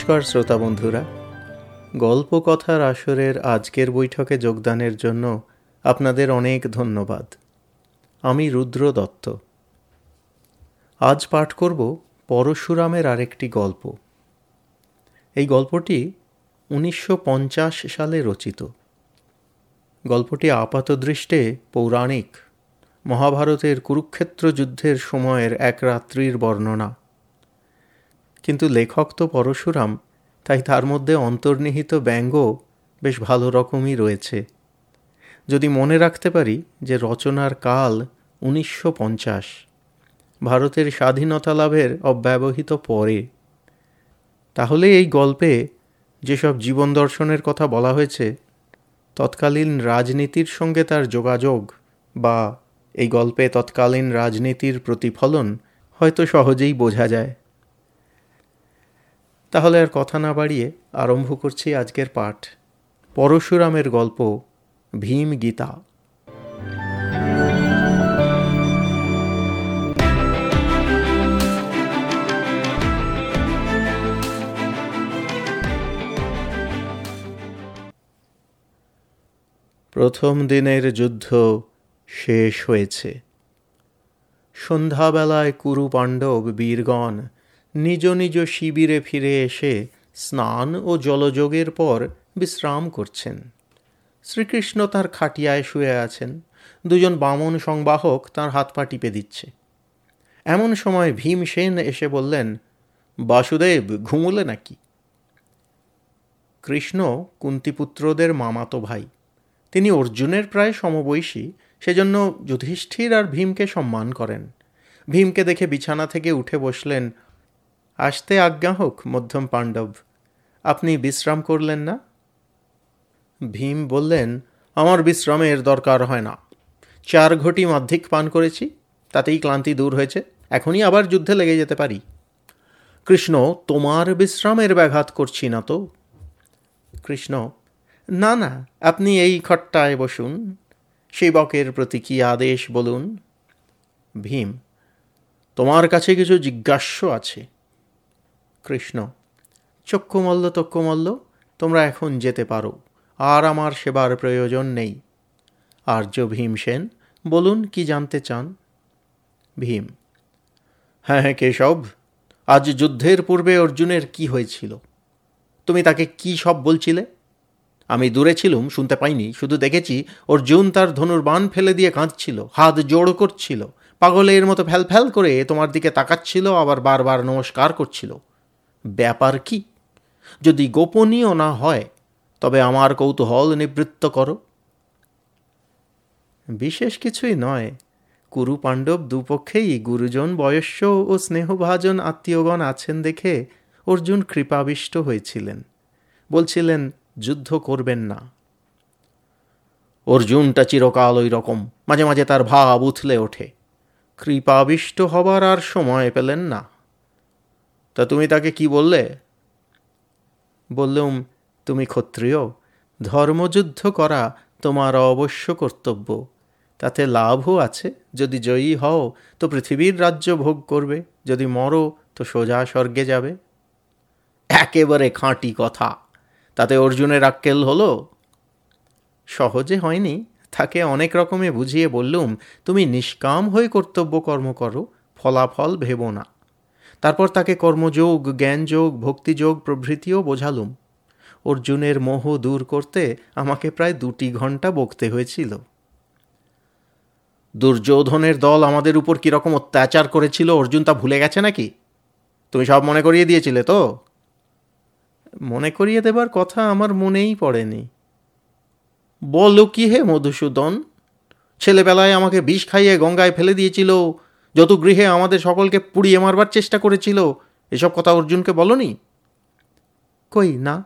নমস্কার শ্রোতা বন্ধুরা। গল্প কথার আসরের আজকের বৈঠকে যোগদানের জন্য আপনাদের অনেক ধন্যবাদ। আমি রুদ্র দত্ত। আজ পাঠ করব পরশুরামের আরেকটি গল্প। এই গল্পটি উনিশশো পঞ্চাশ সালে রচিত। গল্পটি আপাতদৃষ্টে পৌরাণিক। মহাভারতের কুরুক্ষেত্র যুদ্ধের সময়ের এক রাত্রির বর্ণনা। কিন্তু লেখক তো পরশুরাম, তাই তার মধ্যে অন্তর্নিহিত ব্যঙ্গ বেশ ভালো রকমই রয়েছে। যদি মনে রাখতে পারি যে রচনার কাল উনিশশো পঞ্চাশ, ভারতের স্বাধীনতা লাভের অব্যবহিত পরে, তাহলে এই গল্পে যেসব জীবন দর্শনের কথা বলা হয়েছে, তৎকালীন রাজনীতির সঙ্গে তার যোগাযোগ বা এই গল্পে তৎকালীন রাজনীতির প্রতিফলন হয়তো সহজেই বোঝা যায়। তাহলে আর কথা না বাড়িয়ে আরম্ভ করছি আজকের পাঠ। পরশুরামের গল্প, ভীম গীতা। প্রথম দিনের যুদ্ধ শেষ হয়েছে। সন্ধ্যাবেলায় কুরু পাণ্ডব বীরগণ নিজ নিজ শিবিরে ফিরে এসে স্নান ও জলযোগের পর বিশ্রাম করছেন। শ্রীকৃষ্ণ তার খাটিয়ায় শুয়ে আছেন। দুজন বামন সংবাহক তার হাত পা টিপে দিচ্ছে। এমন সময় ভীমসেন এসে বললেন, বাসুদেব, ঘুমলে নাকি? কৃষ্ণ, কুন্তিপুত্রদের মামাতো ভাই, তিনি অর্জুনের প্রায় সমবয়সী, সেজন্য যুধিষ্ঠির আর ভীমকে সম্মান করেন। ভীমকে দেখে বিছানা থেকে উঠে বসলেন আসতে আজ্ঞা হোক, মধ্যম পাণ্ডব। আপনি বিশ্রাম করলেন না? ভীম বললেন, আমার বিশ্রামের দরকার হয় না। চার ঘটি মাধ্যিক পান করেছি, তাতেই ক্লান্তি দূর হয়েছে। এখনই আবার যুদ্ধে লেগে যেতে পারি। কৃষ্ণ, তোমার বিশ্রামের ব্যাঘাত করছি না তো? কৃষ্ণ, না না, আপনি এই খট্টায় বসুন। সেবকের প্রতি কি আদেশ বলুন? ভীম, তোমার কাছে কিছু জিজ্ঞাস্য আছে। কৃষ্ণ, চক্ষুমল্ল, তক্ষুমল্ল, তোমরা এখন যেতে পারো, আর আমার সেবার প্রয়োজন নেই। আর্য ভীমসেন বলুন কি জানতে চান? ভীম হ্যাঁ হ্যাঁ কেশব, আজ যুদ্ধের পূর্বে অর্জুনের কি হয়েছিল? তুমি তাকে কি সব বলছিলে? আমি দূরে ছিলুম, শুনতে পাইনি, শুধু দেখেছি অর্জুন তার ধনুর বান ফেলে দিয়ে কাঁদছিল, হাত জোড় করছিল, পাগলের মতো ফ্যাল ফ্যাল করে তোমার দিকে তাকাচ্ছিল, আবার বারবার নমস্কার করছিল। ব্যাপার কি? যদি গোপনীয় না হয়, তবে আমার কৌতূহল নিবৃত্ত করো। বিশেষ কিছুই নয়। কুরু পাণ্ডব দুপক্ষেই গুরুজন, বয়স্য ও স্নেহভাজন আত্মীয়গণ আছেন দেখে অর্জুন কৃপাবিষ্ট হয়েছিলেন। বলছিলেন, যুদ্ধ করবেন না। অর্জুনটা চিরকাল ওই রকম, মাঝে মাঝে তার ভাব উথলে ওঠে। কৃপাবিষ্ট হবার আর সময় পেলেন না। তা তুমি তাকে কি বললে? বললুম, তুমি ক্ষত্রিয়, ধর্মযুদ্ধ করা তোমার অবশ্য কর্তব্য। তাতে লাভও আছে, যদি জয়ী হও, তো পৃথিবীর রাজ্য ভোগ করবে, যদি মরো, তো সোজা স্বর্গে যাবে। একেবারে খাঁটি কথা। তাতে অর্জুনের আক্কেল হলো? সহজে হয়নি। তাকে অনেক রকমে বুঝিয়ে বললুম, তুমি নিষ্কাম হয়ে কর্তব্য কর্ম করো, ফলাফল ভেবো না। তারপর তাকে কর্মযোগ, জ্ঞানযোগ, ভক্তিযোগ প্রভৃতিও বোঝালুম। অর্জুনের মোহ দূর করতে আমাকে প্রায় দুটি ঘণ্টা বকতে হয়েছিল। দুর্যোধনের দল আমাদের উপর কীরকম অত্যাচার করেছিল, অর্জুন তা ভুলে গেছে নাকি? তুমি সব মনে করিয়ে দিয়েছিলে তো? মনে করিয়ে দেবার কথা আমার মনেই পড়েনি। বলো কি হে মধুসূদন? ছেলেবেলায় আমাকে বিষ খাইয়ে গঙ্গায় ফেলে দিয়েছিল যত গৃহে আমাদের সকলকে পুড়িয়ে মারবার চেষ্টা করেছিল, এসব কথা অর্জুনকে বলনি? কই, না।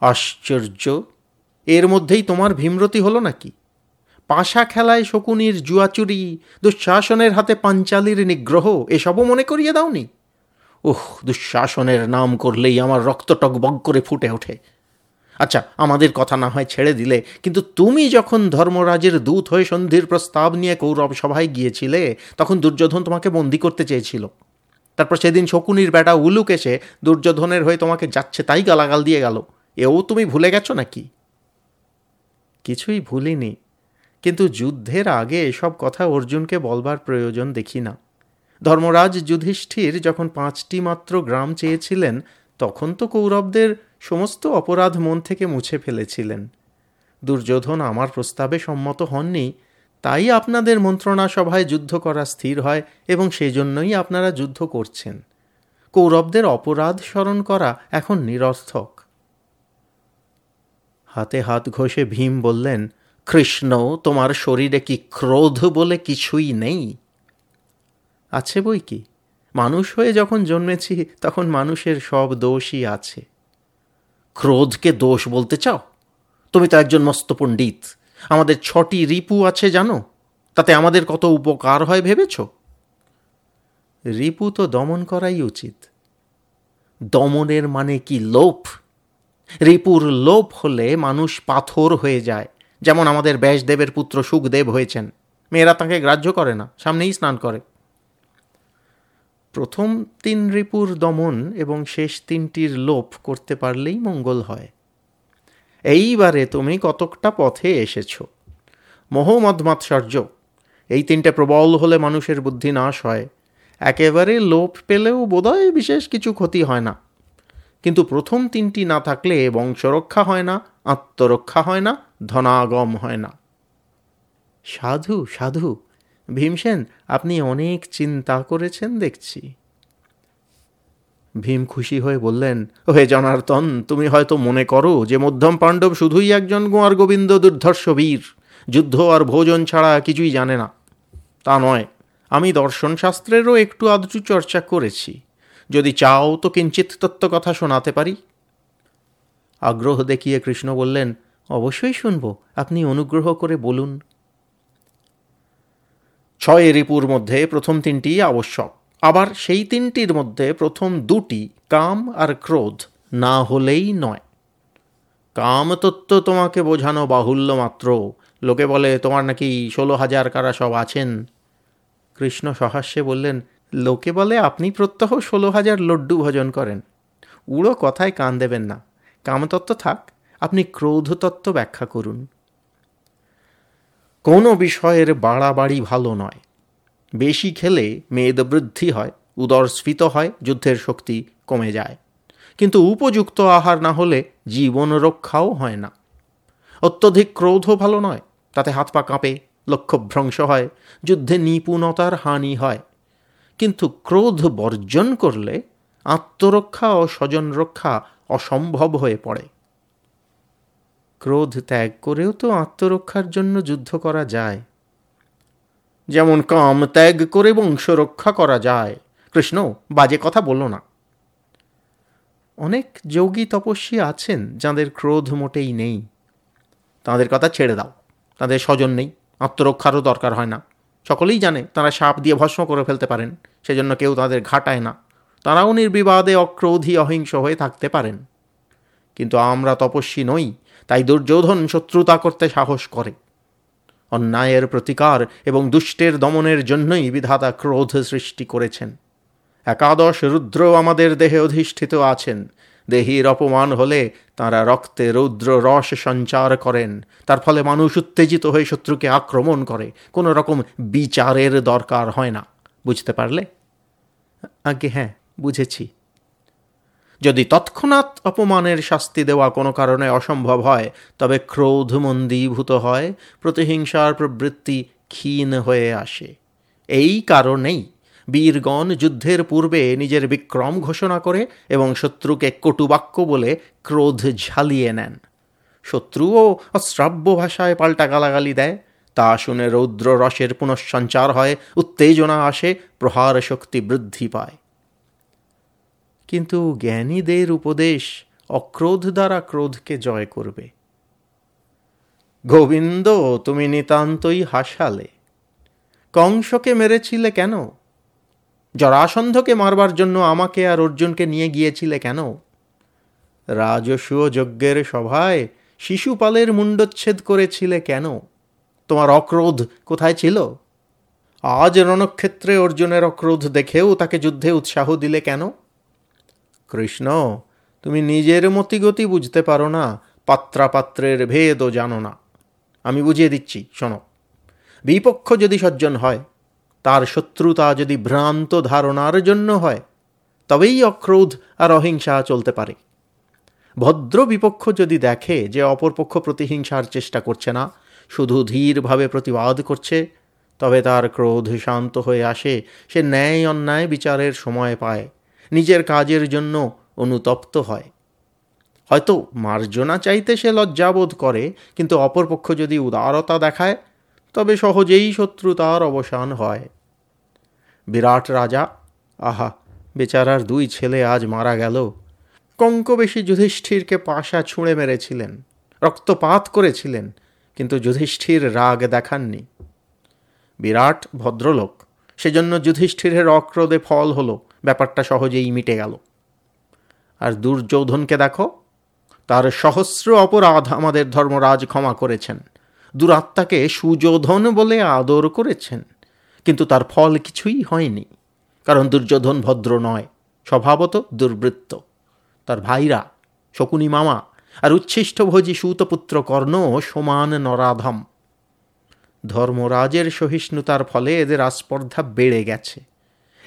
আশ্চর্য, এর মধ্যেই তোমার ভীমরতি হলো নাকি? পাশা খেলায় শকুনির জুয়াচুরি, দুঃশাসনের হাতে পাঞ্চালির নিগ্রহ, এসবও মনে করিয়ে দাওনি? উহ, দুঃশাসনের নাম করলেই আমার রক্ত টকবগ করে ফুটে ওঠে। আচ্ছা আমাদের কথা না হয় ছেড়ে দিলে। কিন্তু তুমি যখন ধর্মরাজের দূত হয়ে সন্ধির প্রস্তাব নিয়ে কৌরব সভায় গিয়েছিলে, তখন দুর্যোধন তোমাকে বন্দি করতে চেয়েছিল। তারপর সেদিন শকুনির বেটা উলুক এসে দুর্যোধনের হয়ে তোমাকে যাচ্ছে, তাই গালাগাল দিয়ে গেল। এও তুমি ভুলে গেছো নাকি? কিছুই ভুলিনি। কিন্তু যুদ্ধের আগে এসব কথা অর্জুনকে বলবার প্রয়োজন দেখি না। ধর্মরাজ যুধিষ্ঠির যখন পাঁচটি মাত্র গ্রাম চেয়েছিলেন, তখন তো কৌরবদের সমস্ত অপরাধ মন থেকে মুছে ফেলেছিলেন। দুর্যোধন আমার প্রস্তাবে সম্মত হননি। তাই আপনাদের মন্ত্রণা সভায় যুদ্ধ করা স্থির হয় এবং সেই জন্যই আপনারা যুদ্ধ করছেন। কৌরবদের অপরাধ স্মরণ করা এখন নিরর্থক। হাতে হাত ঘষে ভীম বললেন, কৃষ্ণ, তোমার শরীরে কি ক্রোধ বলে কিছুই নেই? আছে বই কি? মানুষ হয়ে যখন জন্মেছি, তখন মানুষের সব দোষই আছে। ক্রোধকে দোষ বলতে চাও? তুমি তো একজন মস্ত পণ্ডিত। আমাদের ছটি রিপু আছে, জানো? তাতে আমাদের কত উপকার হয় ভেবেছ? রিপু তো দমন করাই উচিত। দমনের মানে কি লোভ রিপুর লোভ হলে মানুষ পাথর হয়ে যায়, যেমন আমাদের ব্যাসদেবের পুত্র সুখদেব হয়েছেন। মেয়েরা তাকে গ্রাহ্য করে না, সামনেই স্নান করে। প্রথম তিন রিপুর দমন এবং শেষ তিনটির লোপ করতে পারলেই মঙ্গল হয়। এইবারে তুমি কতকটা পথে এসেছ? মোহমদমাৎসর্য, এই তিনটে প্রবল হলে মানুষের বুদ্ধি নাশ হয়। একেবারে লোপ পেলেও বোধহয় বিশেষ কিছু ক্ষতি হয় না। কিন্তু প্রথম তিনটি না থাকলে বংশরক্ষা হয় না, আত্মরক্ষা হয় না, ধনাগম হয় না। সাধু সাধু ভীমসেন আপনি অনেক চিন্তা করেছেন দেখছি। ভীম খুশি হয়ে বললেন, ওহে জনার্দন, তুমি হয়তো মনে করো যে মধ্যম পাণ্ডব শুধুই একজন গোয়ার গোবিন্দ দুর্ধর্ষ বীর। যুদ্ধ আর ভোজন ছাড়া কিছুই জানে না। তা নয়, আমি দর্শনশাস্ত্রেরও একটু আধটু চর্চা করেছি। যদি চাও তো কিঞ্চিত তত্ত্ব কথা শোনাতে পারি? আগ্রহ দেখিয়ে কৃষ্ণ বললেন, অবশ্যই শুনব। আপনি অনুগ্রহ করে বলুন। ছয় রিপুর মধ্যে প্রথম তিনটি আবশ্যক। আবার সেই তিনটির মধ্যে প্রথম দুটি কাম আর ক্রোধ না হলেই নয়। কাম তত্ত্ব তোমাকে বোঝানো বাহুল্য মাত্র। লোকে বলে, তোমার নাকি ষোলো হাজার কারা সব আছেন? কৃষ্ণ সহাস্যে বললেন, লোকে বলে, আপনি প্রত্যহ ষোলো হাজার লড্ডু ভোজন করেন। উড়ো কথায় কান দেবেন না। কামতত্ত্ব থাক, আপনি ক্রোধতত্ত্ব ব্যাখ্যা করুন। কোনো বিষয়ের বাড়াবাড়ি ভালো নয়। বেশি খেলে মেদ বৃদ্ধি হয় উদর স্ফীত হয়, যুদ্ধের শক্তি কমে যায়। কিন্তু উপযুক্ত আহার না হলে জীবন রক্ষাও হয় না। অত্যধিক ক্রোধও ভালো নয়, তাতে হাত পা কাঁপে লক্ষ্যভ্রংশ হয়, যুদ্ধে নিপুণতার হানি হয়। কিন্তু ক্রোধ বর্জন করলে আত্মরক্ষা ও স্বজন রক্ষা অসম্ভব হয়ে পড়ে। ক্রোধ ত্যাগ করেও তো আত্মরক্ষার জন্য যুদ্ধ করা যায়। যেমন কাম ত্যাগ করে বংশ রক্ষা করা যায়। কৃষ্ণ, বাজে কথা বলল না। অনেক যোগী তপস্বী আছেন যাদের ক্রোধ মোটেই নেই। তাদের কথা ছেড়ে দাও। তাদের স্বজন নেই। আত্মরক্ষারও দরকার হয় না। সকলেই জানে তারা সাপ দিয়ে ভস্ম করে ফেলতে পারেন। সেজন্য কেউ তাদের ঘাটায় না। তারাও নির্বিবাদে অক্রোধী অহিংস হয়ে থাকতে পারেন। কিন্তু আমরা তপস্বী নই। তাই দুর্যোধন শত্রুতা করতে সাহস করে। অন্যায়ের প্রতিকার এবং দুষ্টের দমনের জন্যই বিধাতা ক্রোধ সৃষ্টি করেছেন। একাদশ রুদ্র আমাদের দেহে অধিষ্ঠিত আছেন। দেহীর অপমান হলে তারা রক্তে রৌদ্র রস সঞ্চার করেন। তার ফলে মানুষ উত্তেজিত হয়ে শত্রুকে আক্রমণ করে। কোনো রকম বিচারের দরকার হয় না। বুঝতে পারলে? আগে হ্যাঁ বুঝেছি। যদি তৎক্ষণাৎ অপমানের শাস্তি দেওয়া কোনো কারণে অসম্ভব হয়, তবে ক্রোধ মন্দীভূত হয়, প্রতিহিংসার প্রবৃত্তি ক্ষীণ হয়ে আসে। এই কারণেই বীরগণ যুদ্ধের পূর্বে নিজের বিক্রম ঘোষণা করে এবং শত্রুকে কটুবাক্য বলে ক্রোধ ঝালিয়ে নেন। শত্রুও অশ্রাব্য ভাষায় পাল্টা গালাগালি দেয়। তা শুনে রৌদ্র রসের পুনঃসঞ্চার হয়, উত্তেজনা আসে প্রহার শক্তি বৃদ্ধি পায়। কিন্তু জ্ঞানীদের উপদেশ অক্রোধ দ্বারা ক্রোধকে জয় করবে। গোবিন্দ, তুমি নিতান্তই হাসালে। কংসকে মেরেছিলে কেন? জরাসন্ধকে মারবার জন্য আমাকে আর অর্জুনকে নিয়ে গিয়েছিলে কেন? রাজস্ব যজ্ঞের সভায় শিশুপালের মুণ্ডচ্ছেদ করেছিলে কেন? তোমার অক্রোধ কোথায় ছিল? আজ রণক্ষেত্রে অর্জুনের অক্রোধ দেখেও তাকে যুদ্ধে উৎসাহ দিলে কেন? কৃষ্ণ, তুমি নিজের মতিগতি বুঝতে পারো না, পাত্রাপাত্রের ভেদও জানো না। আমি বুঝিয়ে দিচ্ছি, শোনো। বিপক্ষ যদি সজ্জন হয়, তার শত্রুতা যদি ভ্রান্ত ধারণার জন্য হয়, তবেই অক্রোধ আর অহিংসা চলতে পারে। ভদ্র বিপক্ষ যদি দেখে যে অপরপক্ষ প্রতিহিংসার চেষ্টা করছে না, শুধু ধীরভাবে প্রতিবাদ করছে, তবে তার ক্রোধ শান্ত হয়ে আসে, সে ন্যায় অন্যায় বিচারের সময় পায়। নিজের কাজের জন্য অনুতপ্ত হয়। হয়তো মার্জনা চাইতে সে লজ্জাবোধ করে, কিন্তু অপরপক্ষ যদি উদারতা দেখায়, তবে সহজেই শত্রুতার অবসান হয়। বিরাট রাজা, আহা, বেচারার দুই ছেলে আজ মারা গেল। কঙ্কবেশী যুধিষ্ঠিরকে পাশা ছুঁড়ে মেরেছিলেন, রক্তপাত করেছিলেন, কিন্তু যুধিষ্ঠির রাগ দেখাননি। বিরাট ভদ্রলোক, সেজন্য যুধিষ্ঠিরের অক্রোধে ফল হলো। ব্যাপারটা সহজেই মিটে গেল। আর দুর্যোধনকে দেখো, তার সহস্র অপরাধ আমাদের ধর্মরাজ ক্ষমা করেছেন। দুরাত্মাকে সুযোধন বলে আদর করেছেন। কিন্তু তার ফল কিছুই হয়নি, কারণ দুর্যোধন ভদ্র নয়, স্বভাবত দুর্বৃত্ত। তার ভাইরা, শকুনি মামা আর উচ্ছিষ্টভোজী সুতপুত্র কর্ণ সমান নরাধম। ধর্মরাজের সহিষ্ণুতার ফলে এদের আস্পর্ধা বেড়ে গেছে।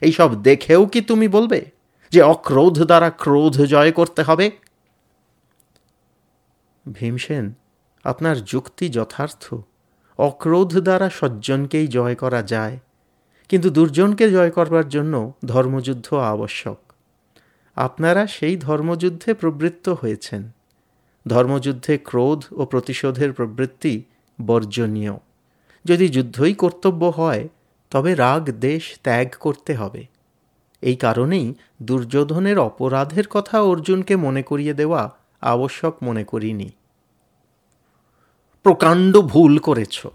এইসব দেখেও কি তুমি বলবে যে অক্রোধ দ্বারা ক্রোধ জয় করতে হবে? ভীমসেন, আপনার যুক্তি যথার্থ। অক্রোধ দ্বারা সজ্জনকেই জয় করা যায়, কিন্তু দুর্জনকে জয় করবার জন্য ধর্মযুদ্ধ আবশ্যক। আপনারা সেই ধর্মযুদ্ধে প্রবৃত্ত হয়েছেন। ধর্মযুদ্ধে ক্রোধ ও প্রতিশোধের প্রবৃত্তি বর্জনীয়। যদি যুদ্ধই কর্তব্য হয় তবে রাগ দেশ ত্যাগ করতে হবে। এই কারণেই দুর্যোধনের অপরাধের কথা অর্জুনকে মনে করিয়ে দেওয়া আবশ্যক মনে করিনি। প্রকাণ্ড ভুল করেছ।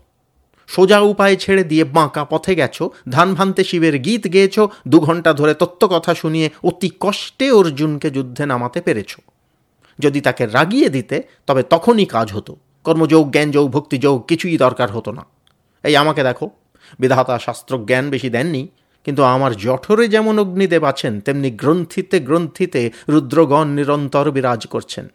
সোজা উপায় ছেড়ে দিয়ে বাঁকা পথে গেছ, ধান ভান্তে শিবের গীত গেয়েছ, দু ঘণ্টা ধরে তত্ত্ব কথা শুনিয়ে অতি কষ্টে অর্জুনকে যুদ্ধে নামাতে পেরেছ। যদি তাকে রাগিয়ে দিতে, তবে তখনই কাজ হতো। কর্মযোগ, জ্ঞানযোগ, ভক্তিযোগ কিছুই দরকার হতো না। এই আমাকে দেখো। বিধাতা শাস্ত্রজ্ঞান বেশি দেননি, কিন্তু আমার জঠরে যেমন অগ্নিদেব আছেন, তেমনি গ্রন্থিতে গ্রন্থিতে রুদ্রগণ নিরন্তর বিরাজ করছেন।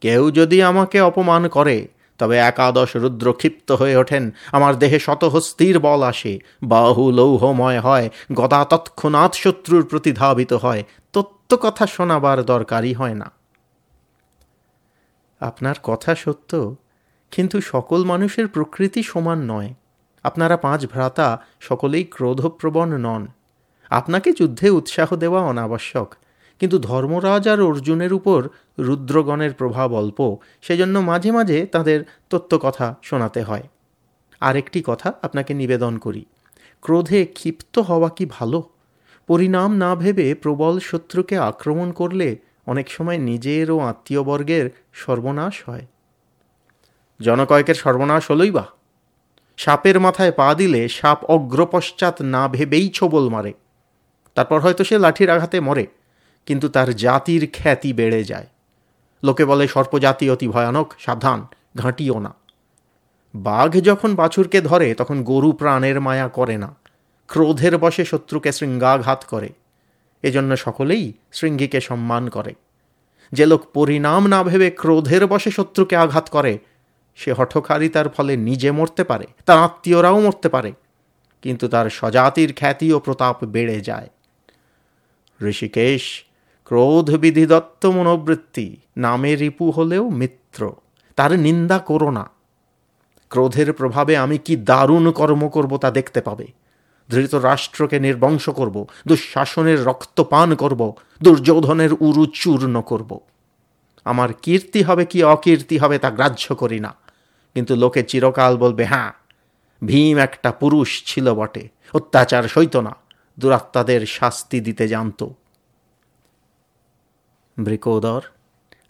কেউ যদি আমাকে অপমান করে, তবে একাদশ রুদ্র ক্ষিপ্ত হয়ে ওঠেন, আমার দেহে শতহস্তির বল আসে, বাহু লৌহময় হয়, গদা তৎক্ষণাৎ শত্রুর প্রতি ধাবিত হয়, তত্ত্ব কথা শোনাবার দরকারই হয় না। আপনার কথা সত্য, কিন্তু সকল মানুষের প্রকৃতি সমান নয়। আপনারা পাঁচ ভ্রাতা সকলেই ক্রোধপ্রবণ নন। আপনাকে যুদ্ধে উৎসাহ দেওয়া অনাবশ্যক। কিন্তু ধর্মরাজ আর অর্জুনের উপর রুদ্রগণের প্রভাব অল্প, সেজন্য মাঝে মাঝে তাদের তত্ত্বকথা শোনাতে হয়। আরেকটি কথা আপনাকে নিবেদন করি, ক্রোধে ক্ষিপ্ত হওয়া কি ভালো? পরিণাম না ভেবে প্রবল শত্রুকে আক্রমণ করলে অনেক সময় নিজের ও আত্মীয়বর্গের সর্বনাশ হয়। জনকয়কের সর্বনাশ হলই বা? সাপের মাথায় পা দিলে সাপ অগ্রপশ্চাৎ না ভেবেই ছোবল মারে। তারপর হয়তো সে লাঠির আঘাতে মরে, কিন্তু তার জাতির খ্যাতি বেড়ে যায়। লোকে বলে, সর্পজাতি অতি ভয়ানক, সাবধান, ঘাঁটিও না। বাঘ যখন বাছুরকে ধরে, তখন গরু প্রাণের মায়া করে না। ক্রোধের বসে শত্রুকে শৃঙ্গাঘাত করে। এজন্য সকলেই শৃঙ্গীকে সম্মান করে। যে লোক পরিণাম না ভেবে ক্রোধের বসে শত্রুকে আঘাত করে সে হঠকারিতার ফলে নিজে মরতে পারে, তার আত্মীয়রাও মরতে পারে, কিন্তু তার স্বজাতির খ্যাতি ও প্রতাপ বেড়ে যায়। ঋষিকেশ, ক্রোধ বিধিদত্ত মনোবৃত্তি নামে রিপু হলেও মিত্র, তার নিন্দা করো না। ক্রোধের প্রভাবে আমি কি দারুণ কর্ম করব তা দেখতে পাবে। ধৃত রাষ্ট্রকে নির্বংশ করব, দুঃশাসনের রক্তপান করব, দুর্যোধনের উরু চূর্ণ করব। আমার কীর্তি হবে কি অকীর্তি হবে তা গ্রাহ্য করি না। কিন্তু লোকে চিরকাল বলবে হ্যাঁ ভীম একটা পুরুষ ছিল বটে, অত্যাচার সইত না, দুরাত্মাদের শাস্তি দিতে জানত। বৃকোদর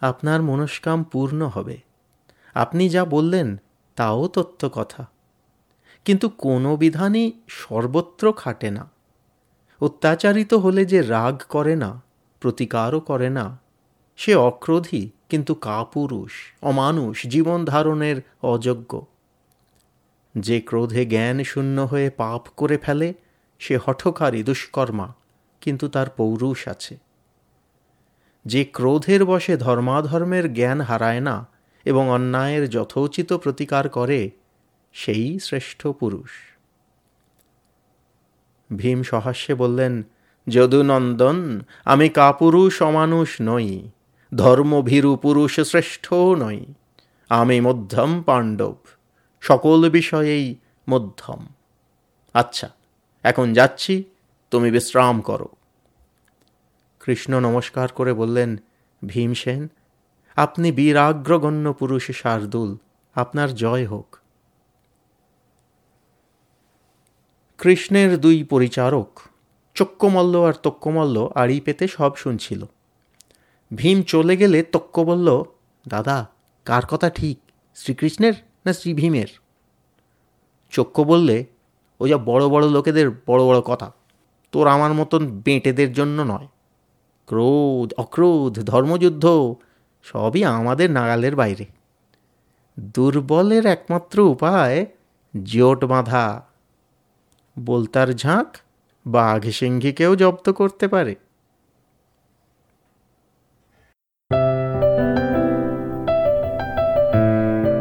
আপনার মনস্কাম পূর্ণ হবে। আপনি যা বললেন, তাও তত্ত্ব কথা। কিন্তু কোনো বিধানই সর্বত্র খাটে না। অত্যাচারিত হলে যে রাগ করে না, প্রতিকারও করে না, সে অক্রোধী কিন্তু কাপুরুষ, অমানুষ জীবন ধারণের অযোগ্য। যে ক্রোধে জ্ঞান শূন্য হয়ে পাপ করে ফেলে, সে হঠকারী দুষ্কর্মা, কিন্তু তার পৌরুষ আছে। যে ক্রোধের বশে ধর্মাধর্মের জ্ঞান হারায় না এবং অন্যায়ের যথোচিত প্রতিকার করে, সেই শ্রেষ্ঠ পুরুষ। ভীম সহাস্যে বললেন, যদুনন্দন, আমি কাপুরুষ, অমানুষ নই। ধর্মভীরু পুরুষ শ্রেষ্ঠ নই। আমি মধ্যম পাণ্ডব, সকল বিষয়েই মধ্যম। আচ্ছা এখন যাচ্ছি, তুমি বিশ্রাম করো। কৃষ্ণ নমস্কার করে বললেন, ভীমসেন, আপনি বীরাগ্রগণ্য পুরুষ শার্দুল, আপনার জয় হোক। কৃষ্ণের দুই পরিচারক চক্কমল্ল আর তক্কমল্ল আড়ি পেতে সব শুনছিল। ভীম চলে গেলে তক্ক বলল, দাদা, কার কথা ঠিক, শ্রীকৃষ্ণের না শ্রী ভীমের চক্ষ বললে ও যা বড় বড় লোকেদের বড় বড় কথা, তোর আমার মতন বেঁটেদের জন্য নয়। ক্রোধ, অক্রোধ, ধর্মযুদ্ধ, সবই আমাদের নাগালের বাইরে। দুর্বলের একমাত্র উপায়, জোট বাঁধা। বলতার ঝাঁক বাঘ সিংহীকেও জব্দ করতে পারে।